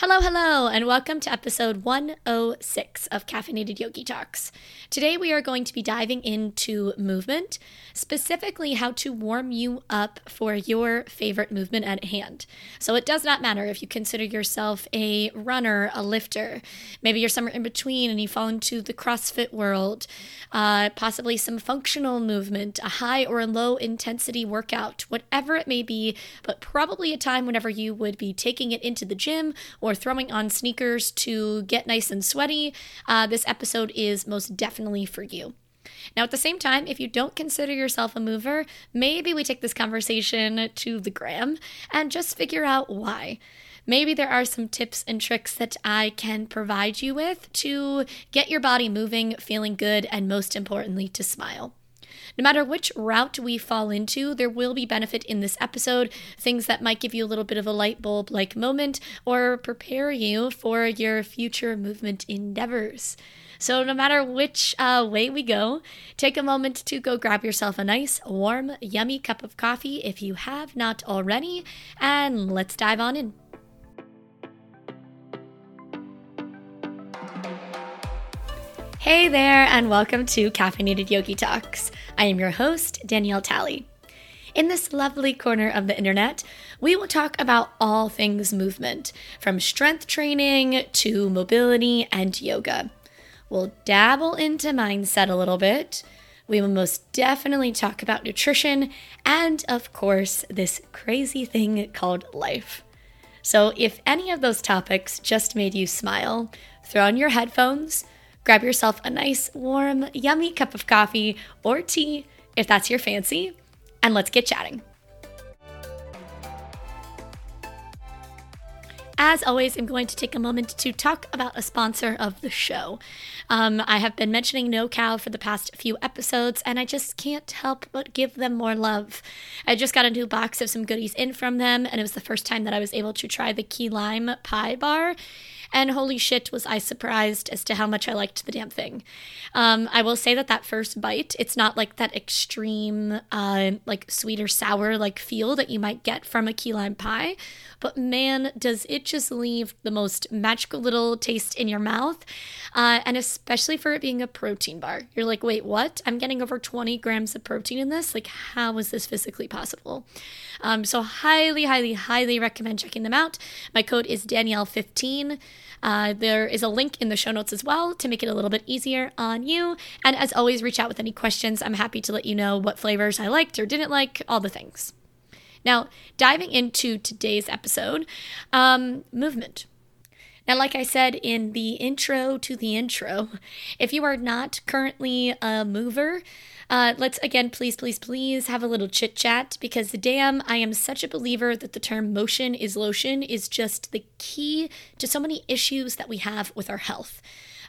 Hello, hello, and welcome to episode 106 of Caffeinated Yogi Talks. Today we are going to be diving into movement, specifically how to warm you up for your favorite movement at hand. So it does not matter if you consider yourself a runner, a lifter, maybe you're somewhere in between and you fall into the CrossFit world, uh, possibly some functional movement, a high or a low intensity workout, whatever it may be, but probably a time whenever you would be taking it into the gym or throwing on sneakers to get nice and sweaty, uh, this episode is most definitely for you. Now, at the same time, if you don't consider yourself a mover, maybe we take this conversation to the gram and just figure out why. Maybe there are some tips and tricks that I can provide you with to get your body moving, feeling good, and most importantly, to smile. No matter which route we fall into, there will be benefit in this episode, things that might give you a little bit of a light bulb like moment or prepare you for your future movement endeavors. So, no matter which uh, way we go, take a moment to go grab yourself a nice, warm, yummy cup of coffee if you have not already, and let's dive on in. Hey there, and welcome to Caffeinated Yogi Talks. I am your host, Danielle Talley. In this lovely corner of the internet, we will talk about all things movement, from strength training to mobility and yoga. We'll dabble into mindset a little bit. We will most definitely talk about nutrition and, of course, this crazy thing called life. So, if any of those topics just made you smile, throw on your headphones Grab yourself a nice, warm, yummy cup of coffee or tea if that's your fancy, and let's get chatting. As always, I'm going to take a moment to talk about a sponsor of the show. Um, I have been mentioning No Cow for the past few episodes, and I just can't help but give them more love. I just got a new box of some goodies in from them, and it was the first time that I was able to try the key lime pie bar. And holy shit, was I surprised as to how much I liked the damn thing. Um, I will say that that first bite, it's not like that extreme, uh, like sweet or sour like feel that you might get from a key lime pie, but man, does it just leave the most magical little taste in your mouth. Uh, and especially for it being a protein bar. You're like, wait, what? I'm getting over 20 grams of protein in this? Like, how is this physically possible? Um, so, highly, highly, highly recommend checking them out. My code is Danielle15. Uh, there is a link in the show notes as well to make it a little bit easier on you. And as always, reach out with any questions. I'm happy to let you know what flavors I liked or didn't like, all the things. Now, diving into today's episode, um, movement. Now, like I said in the intro to the intro, if you are not currently a mover, uh, let's again, please, please, please have a little chit chat because damn, I am such a believer that the term motion is lotion is just the key to so many issues that we have with our health.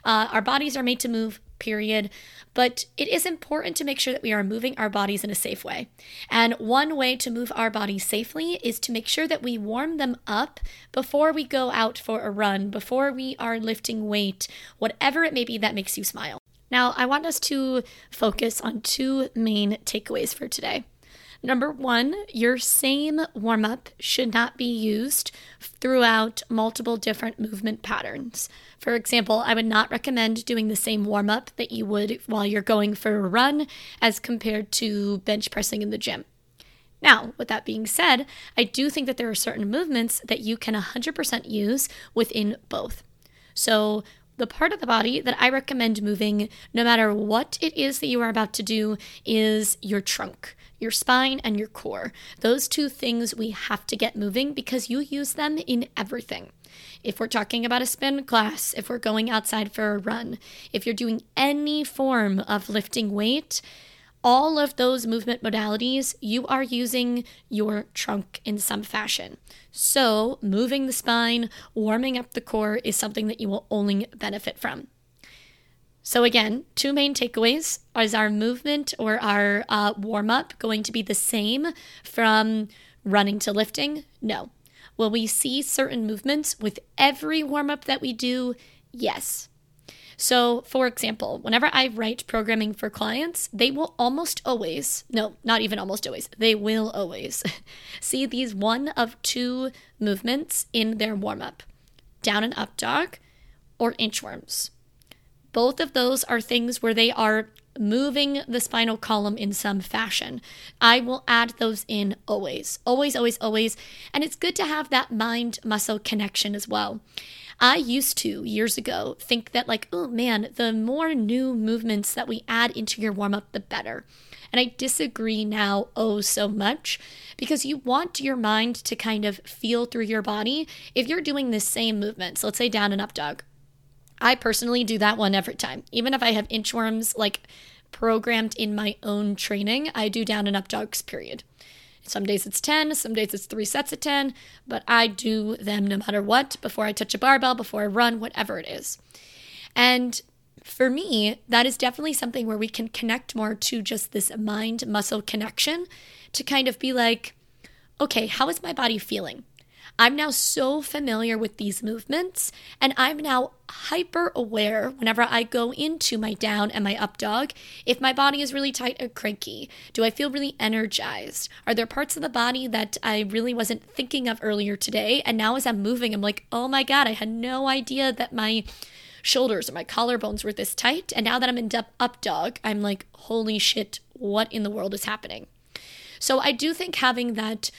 Uh, our bodies are made to move, period. But it is important to make sure that we are moving our bodies in a safe way. And one way to move our bodies safely is to make sure that we warm them up before we go out for a run, before we are lifting weight, whatever it may be that makes you smile. Now, I want us to focus on two main takeaways for today. Number one, your same warm up should not be used throughout multiple different movement patterns. For example, I would not recommend doing the same warm up that you would while you're going for a run as compared to bench pressing in the gym. Now, with that being said, I do think that there are certain movements that you can 100% use within both. So, the part of the body that I recommend moving, no matter what it is that you are about to do, is your trunk, your spine, and your core. Those two things we have to get moving because you use them in everything. If we're talking about a spin class, if we're going outside for a run, if you're doing any form of lifting weight, all of those movement modalities, you are using your trunk in some fashion. So, moving the spine, warming up the core is something that you will only benefit from. So, again, two main takeaways is our movement or our uh, warm up going to be the same from running to lifting? No. Will we see certain movements with every warm up that we do? Yes. So, for example, whenever I write programming for clients, they will almost always, no, not even almost always, they will always see these one of two movements in their warm up down and up dog, or inchworms. Both of those are things where they are moving the spinal column in some fashion. I will add those in always, always, always, always. And it's good to have that mind muscle connection as well. I used to years ago think that, like, oh man, the more new movements that we add into your warm up, the better. And I disagree now oh so much because you want your mind to kind of feel through your body. If you're doing the same movements, let's say down and up dog, I personally do that one every time. Even if I have inchworms like programmed in my own training, I do down and up dogs, period. Some days it's 10, some days it's three sets of 10, but I do them no matter what before I touch a barbell, before I run, whatever it is. And for me, that is definitely something where we can connect more to just this mind muscle connection to kind of be like, okay, how is my body feeling? I'm now so familiar with these movements, and I'm now hyper aware whenever I go into my down and my up dog if my body is really tight or cranky. Do I feel really energized? Are there parts of the body that I really wasn't thinking of earlier today? And now as I'm moving, I'm like, oh my God, I had no idea that my shoulders or my collarbones were this tight. And now that I'm in up dog, I'm like, holy shit, what in the world is happening? So I do think having that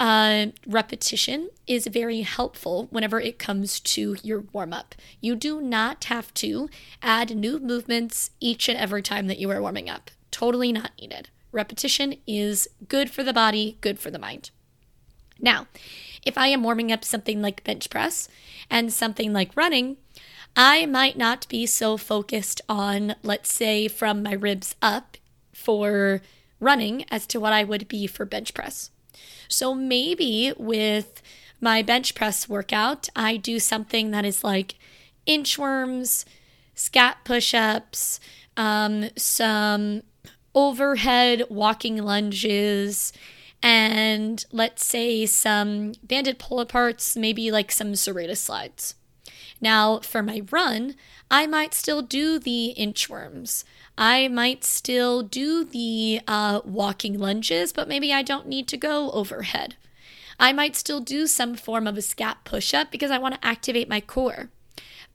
uh, repetition is very helpful whenever it comes to your warm up. You do not have to add new movements each and every time that you are warming up. Totally not needed. Repetition is good for the body, good for the mind. Now, if I am warming up something like bench press and something like running, I might not be so focused on, let's say, from my ribs up for running as to what I would be for bench press. So maybe with my bench press workout, I do something that is like inchworms, scap push ups, um, some overhead walking lunges, and let's say some banded pull aparts, maybe like some serratus slides. Now, for my run, I might still do the inchworms. I might still do the uh, walking lunges, but maybe I don't need to go overhead. I might still do some form of a scap push up because I want to activate my core.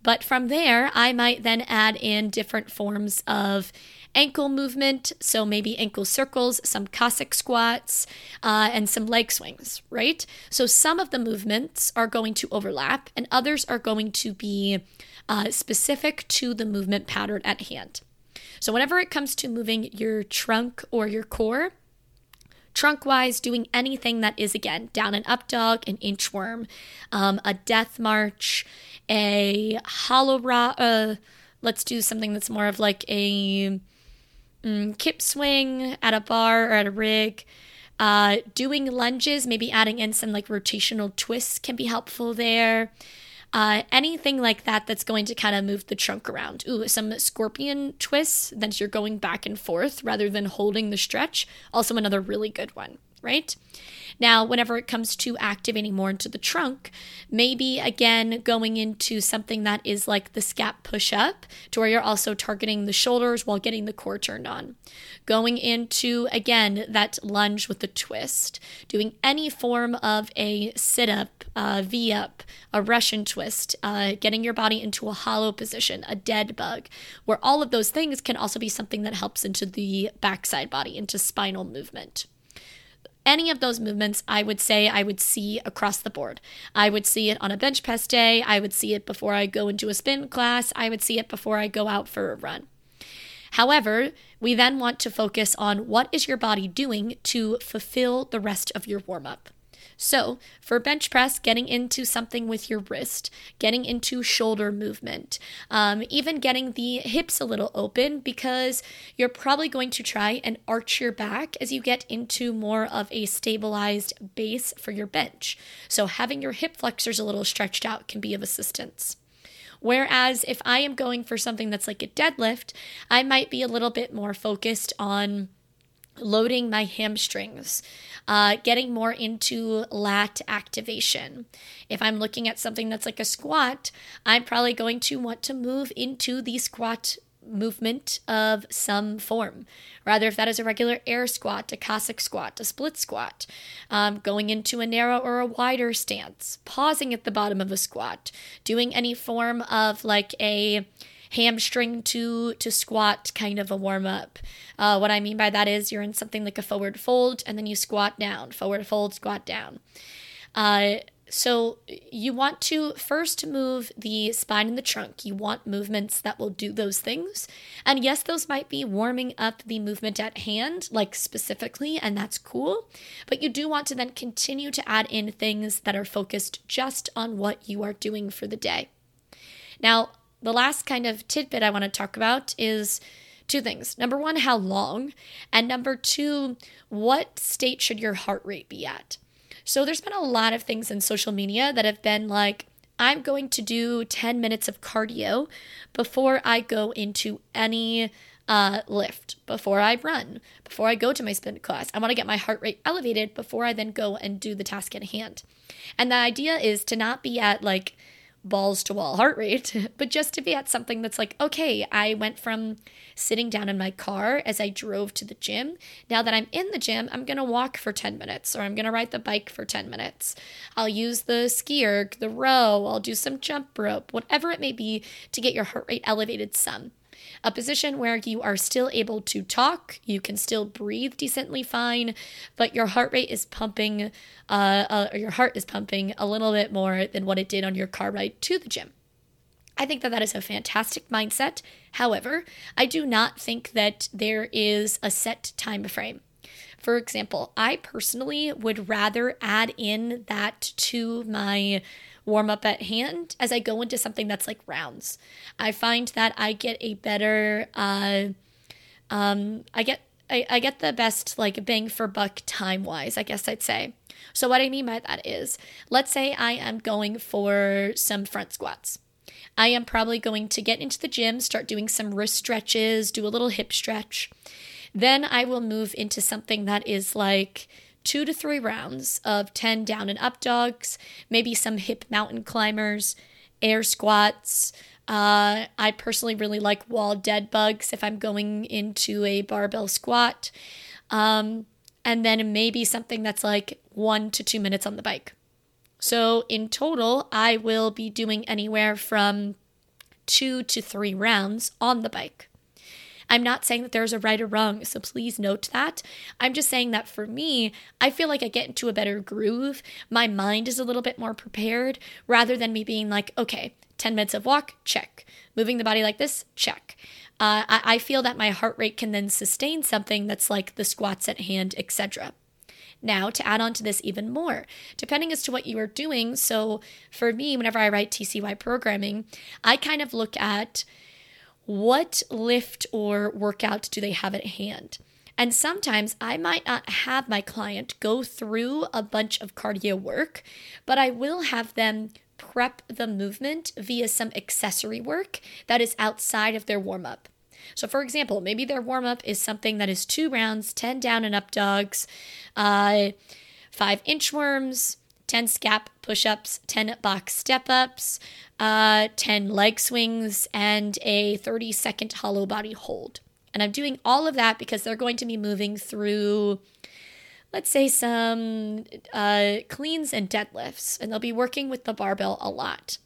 But from there, I might then add in different forms of ankle movement. So maybe ankle circles, some Cossack squats, uh, and some leg swings, right? So some of the movements are going to overlap, and others are going to be uh, specific to the movement pattern at hand. So, whenever it comes to moving your trunk or your core, trunk wise, doing anything that is again down and up dog, an inchworm, um, a death march, a hollow rock. Uh, let's do something that's more of like a mm, kip swing at a bar or at a rig. Uh, doing lunges, maybe adding in some like rotational twists can be helpful there. Uh, anything like that that's going to kind of move the trunk around. Ooh, some scorpion twists that you're going back and forth rather than holding the stretch. Also, another really good one, right? Now, whenever it comes to activating more into the trunk, maybe again going into something that is like the scap push up, to where you're also targeting the shoulders while getting the core turned on. Going into again that lunge with the twist, doing any form of a sit up, uh, V up, a Russian twist, uh, getting your body into a hollow position, a dead bug, where all of those things can also be something that helps into the backside body, into spinal movement any of those movements, I would say I would see across the board. I would see it on a bench press day. I would see it before I go into a spin class. I would see it before I go out for a run. However, we then want to focus on what is your body doing to fulfill the rest of your warm up. So, for bench press, getting into something with your wrist, getting into shoulder movement, um, even getting the hips a little open because you're probably going to try and arch your back as you get into more of a stabilized base for your bench. So, having your hip flexors a little stretched out can be of assistance. Whereas if I am going for something that's like a deadlift, I might be a little bit more focused on loading my hamstrings, uh, getting more into lat activation. If I'm looking at something that's like a squat, I'm probably going to want to move into the squat movement of some form. Rather, if that is a regular air squat, a Cossack squat, a split squat, um, going into a narrow or a wider stance, pausing at the bottom of a squat, doing any form of like a hamstring to to squat kind of a warm up. Uh, what I mean by that is you're in something like a forward fold and then you squat down, forward fold, squat down. Uh, so you want to first move the spine and the trunk. You want movements that will do those things. And yes, those might be warming up the movement at hand, like specifically, and that's cool. But you do want to then continue to add in things that are focused just on what you are doing for the day. Now, the last kind of tidbit I want to talk about is two things. Number one, how long? And number two, what state should your heart rate be at? So there's been a lot of things in social media that have been like, I'm going to do 10 minutes of cardio before I go into any uh, lift, before I run, before I go to my spin class. I want to get my heart rate elevated before I then go and do the task at hand. And the idea is to not be at like balls to wall heart rate, but just to be at something that's like, okay, I went from sitting down in my car as I drove to the gym. Now that I'm in the gym, I'm going to walk for 10 minutes or I'm going to ride the bike for 10 minutes. I'll use the ski erg, the row, I'll do some jump rope, whatever it may be to get your heart rate elevated some a position where you are still able to talk, you can still breathe decently fine, but your heart rate is pumping, uh, uh, or your heart is pumping a little bit more than what it did on your car ride to the gym. I think that that is a fantastic mindset. However, I do not think that there is a set time frame. For example, I personally would rather add in that to my warm up at hand as I go into something that's like rounds. I find that I get a better, uh, um, I get I, I get the best like bang for buck time wise, I guess I'd say. So what I mean by that is, let's say I am going for some front squats. I am probably going to get into the gym, start doing some wrist stretches, do a little hip stretch. Then I will move into something that is like two to three rounds of 10 down and up dogs, maybe some hip mountain climbers, air squats. Uh, I personally really like wall dead bugs if I'm going into a barbell squat. Um, and then maybe something that's like one to two minutes on the bike. So in total, I will be doing anywhere from two to three rounds on the bike. I'm not saying that there's a right or wrong, so please note that. I'm just saying that for me, I feel like I get into a better groove. My mind is a little bit more prepared rather than me being like, okay, 10 minutes of walk, check. Moving the body like this, check. Uh, I, I feel that my heart rate can then sustain something that's like the squats at hand, etc. Now, to add on to this even more, depending as to what you are doing. So, for me, whenever I write TCY programming, I kind of look at what lift or workout do they have at hand? And sometimes I might not have my client go through a bunch of cardio work, but I will have them prep the movement via some accessory work that is outside of their warm up. So, for example, maybe their warm up is something that is two rounds, 10 down and up dogs, uh, five inchworms, 10 scap push ups, 10 box step ups, uh, 10 leg swings, and a 30 second hollow body hold. And I'm doing all of that because they're going to be moving through, let's say, some uh, cleans and deadlifts, and they'll be working with the barbell a lot.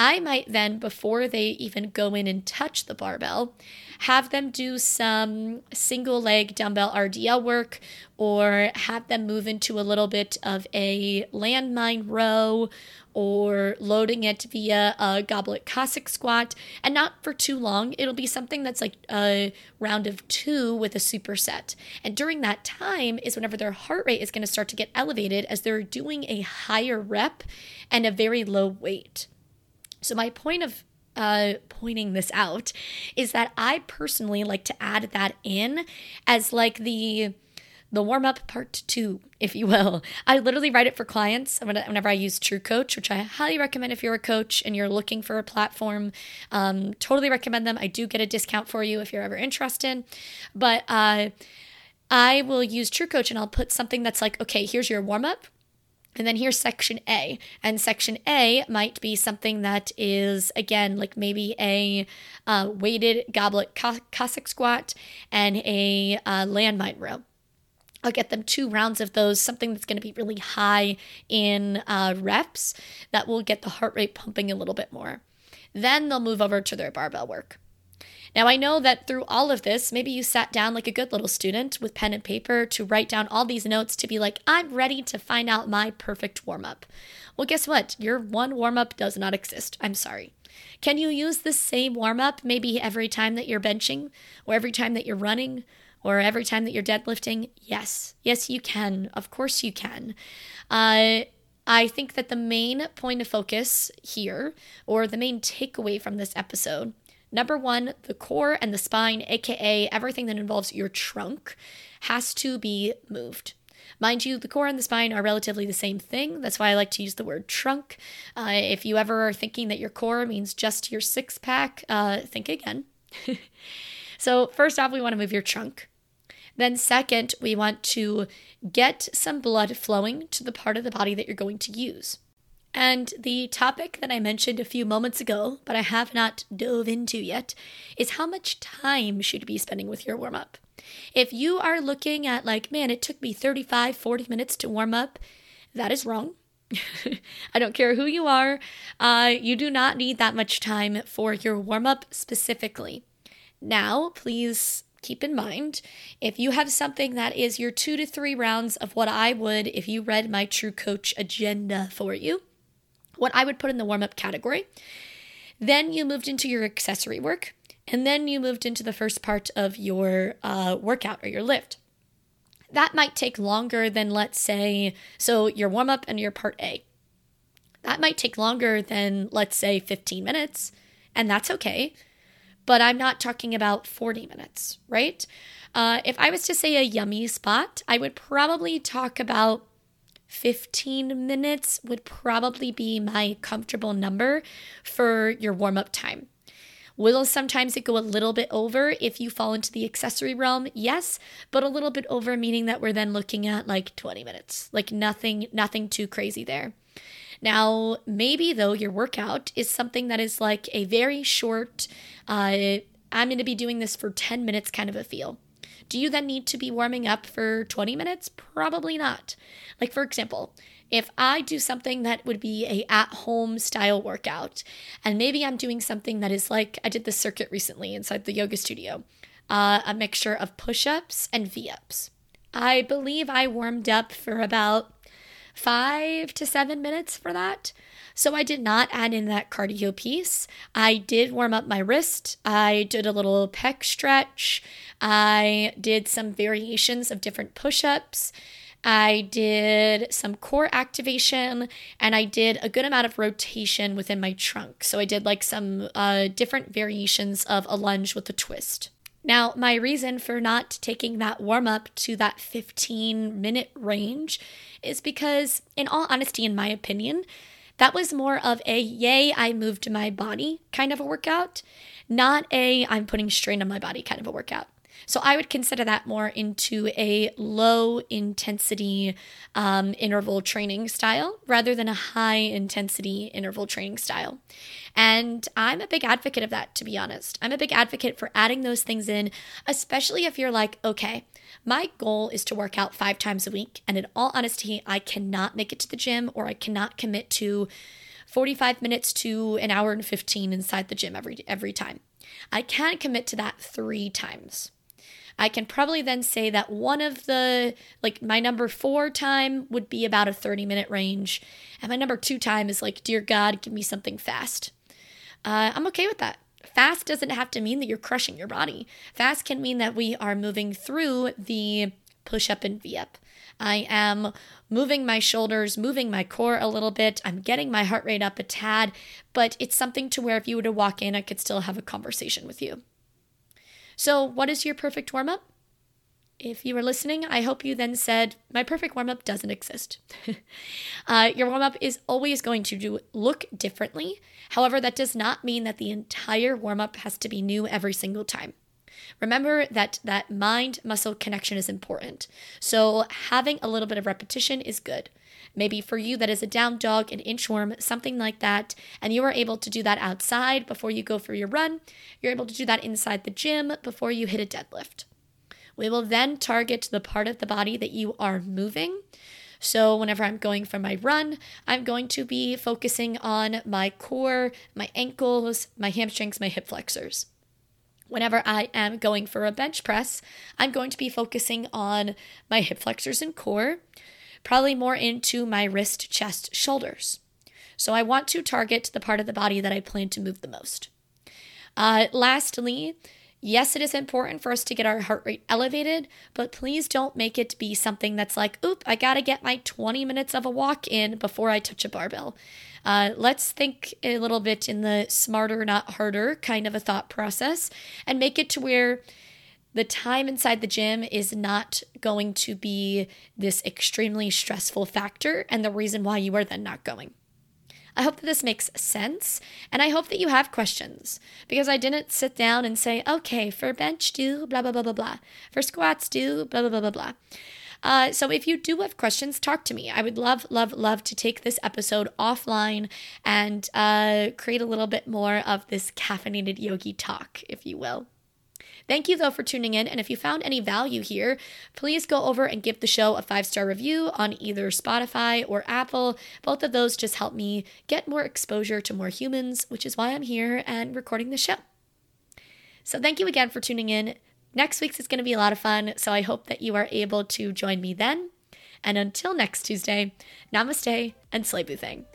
I might then, before they even go in and touch the barbell, have them do some single leg dumbbell RDL work or have them move into a little bit of a landmine row or loading it via a goblet Cossack squat and not for too long. It'll be something that's like a round of two with a superset. And during that time is whenever their heart rate is going to start to get elevated as they're doing a higher rep and a very low weight. So, my point of uh, pointing this out is that I personally like to add that in as like the the warm up part two, if you will. I literally write it for clients whenever I use True Coach, which I highly recommend if you're a coach and you're looking for a platform. Um, totally recommend them. I do get a discount for you if you're ever interested. But uh, I will use True Coach and I'll put something that's like, okay, here's your warm up And then here's section A. And section A might be something that is, again, like maybe a uh, weighted goblet Cossack squat and a uh, landmine row. I'll get them two rounds of those, something that's going to be really high in uh, reps that will get the heart rate pumping a little bit more. Then they'll move over to their barbell work. Now, I know that through all of this, maybe you sat down like a good little student with pen and paper to write down all these notes to be like, I'm ready to find out my perfect warm up. Well, guess what? Your one warm up does not exist. I'm sorry. Can you use the same warm up maybe every time that you're benching or every time that you're running or every time that you're deadlifting? Yes. Yes, you can. Of course, you can. Uh, I think that the main point of focus here, or the main takeaway from this episode, number one, the core and the spine, aka everything that involves your trunk, has to be moved. Mind you, the core and the spine are relatively the same thing. That's why I like to use the word trunk. Uh, if you ever are thinking that your core means just your six pack, uh, think again. so, first off, we want to move your trunk. Then, second, we want to get some blood flowing to the part of the body that you're going to use. And the topic that I mentioned a few moments ago, but I have not dove into yet, is how much time should you be spending with your warm up? If you are looking at, like, man, it took me 35, 40 minutes to warm up, that is wrong. I don't care who you are, uh, you do not need that much time for your warm up specifically. Now, please keep in mind if you have something that is your two to three rounds of what I would if you read my True Coach agenda for you, what I would put in the warm up category. Then you moved into your accessory work, and then you moved into the first part of your uh, workout or your lift. That might take longer than, let's say, so your warm up and your part A. That might take longer than, let's say, 15 minutes, and that's okay but I'm not talking about 40 minutes, right? Uh, if I was to say a yummy spot, I would probably talk about 15 minutes, would probably be my comfortable number for your warm up time. Will sometimes it go a little bit over if you fall into the accessory realm? Yes, but a little bit over meaning that we're then looking at like 20 minutes. Like nothing nothing too crazy there. Now, maybe though your workout is something that is like a very short, uh, I'm going to be doing this for 10 minutes kind of a feel. Do you then need to be warming up for 20 minutes? Probably not. Like, for example, if I do something that would be a at-home style workout, and maybe I'm doing something that is like I did the circuit recently inside the yoga studio, uh, a mixture of push-ups and V-ups. I believe I warmed up for about five to seven minutes for that. So I did not add in that cardio piece. I did warm up my wrist. I did a little pec stretch. I did some variations of different push ups. I did some core activation and I did a good amount of rotation within my trunk. So I did like some uh, different variations of a lunge with a twist. Now, my reason for not taking that warm up to that 15 minute range is because, in all honesty, in my opinion, that was more of a yay, I moved my body kind of a workout, not a I'm putting strain on my body kind of a workout. So I would consider that more into a low intensity um, interval training style rather than a high intensity interval training style. And I'm a big advocate of that, to be honest. I'm a big advocate for adding those things in, especially if you're like, okay, my goal is to work out five times a week. And in all honesty, I cannot make it to the gym or I cannot commit to 45 minutes to an hour and 15 inside the gym every every time. I can commit to that 3 times. I can probably then say that one of the, like my number four time would be about a 30 minute range. And my number two time is like, dear God, give me something fast. Uh, I'm okay with that. Fast doesn't have to mean that you're crushing your body. Fast can mean that we are moving through the push up and V up. I am moving my shoulders, moving my core a little bit. I'm getting my heart rate up a tad, but it's something to where if you were to walk in, I could still have a conversation with you. So, what is your perfect warm up? If you were listening, I hope you then said, My perfect warm up doesn't exist. uh, your warm up is always going to do, look differently. However, that does not mean that the entire warm up has to be new every single time. Remember that that mind muscle connection is important. So having a little bit of repetition is good. Maybe for you, that is a down dog, an inchworm, something like that. And you are able to do that outside before you go for your run. You're able to do that inside the gym before you hit a deadlift. We will then target the part of the body that you are moving. So, whenever I'm going for my run, I'm going to be focusing on my core, my ankles, my hamstrings, my hip flexors. Whenever I am going for a bench press, I'm going to be focusing on my hip flexors and core, probably more into my wrist, chest, shoulders. So I want to target the part of the body that I plan to move the most. Uh, lastly, yes, it is important for us to get our heart rate elevated, but please don't make it be something that's like, oop, I gotta get my 20 minutes of a walk in before I touch a barbell. Uh, let's think a little bit in the smarter, not harder kind of a thought process and make it to where the time inside the gym is not going to be this extremely stressful factor and the reason why you are then not going. I hope that this makes sense, and I hope that you have questions because I didn't sit down and say, okay, for bench do blah blah blah blah blah, for squats do blah blah blah blah blah. Uh, so if you do have questions, talk to me. I would love, love, love to take this episode offline and uh, create a little bit more of this caffeinated yogi talk, if you will. Thank you, though, for tuning in. And if you found any value here, please go over and give the show a five star review on either Spotify or Apple. Both of those just help me get more exposure to more humans, which is why I'm here and recording the show. So, thank you again for tuning in. Next week's is going to be a lot of fun, so I hope that you are able to join me then. And until next Tuesday, namaste and slay.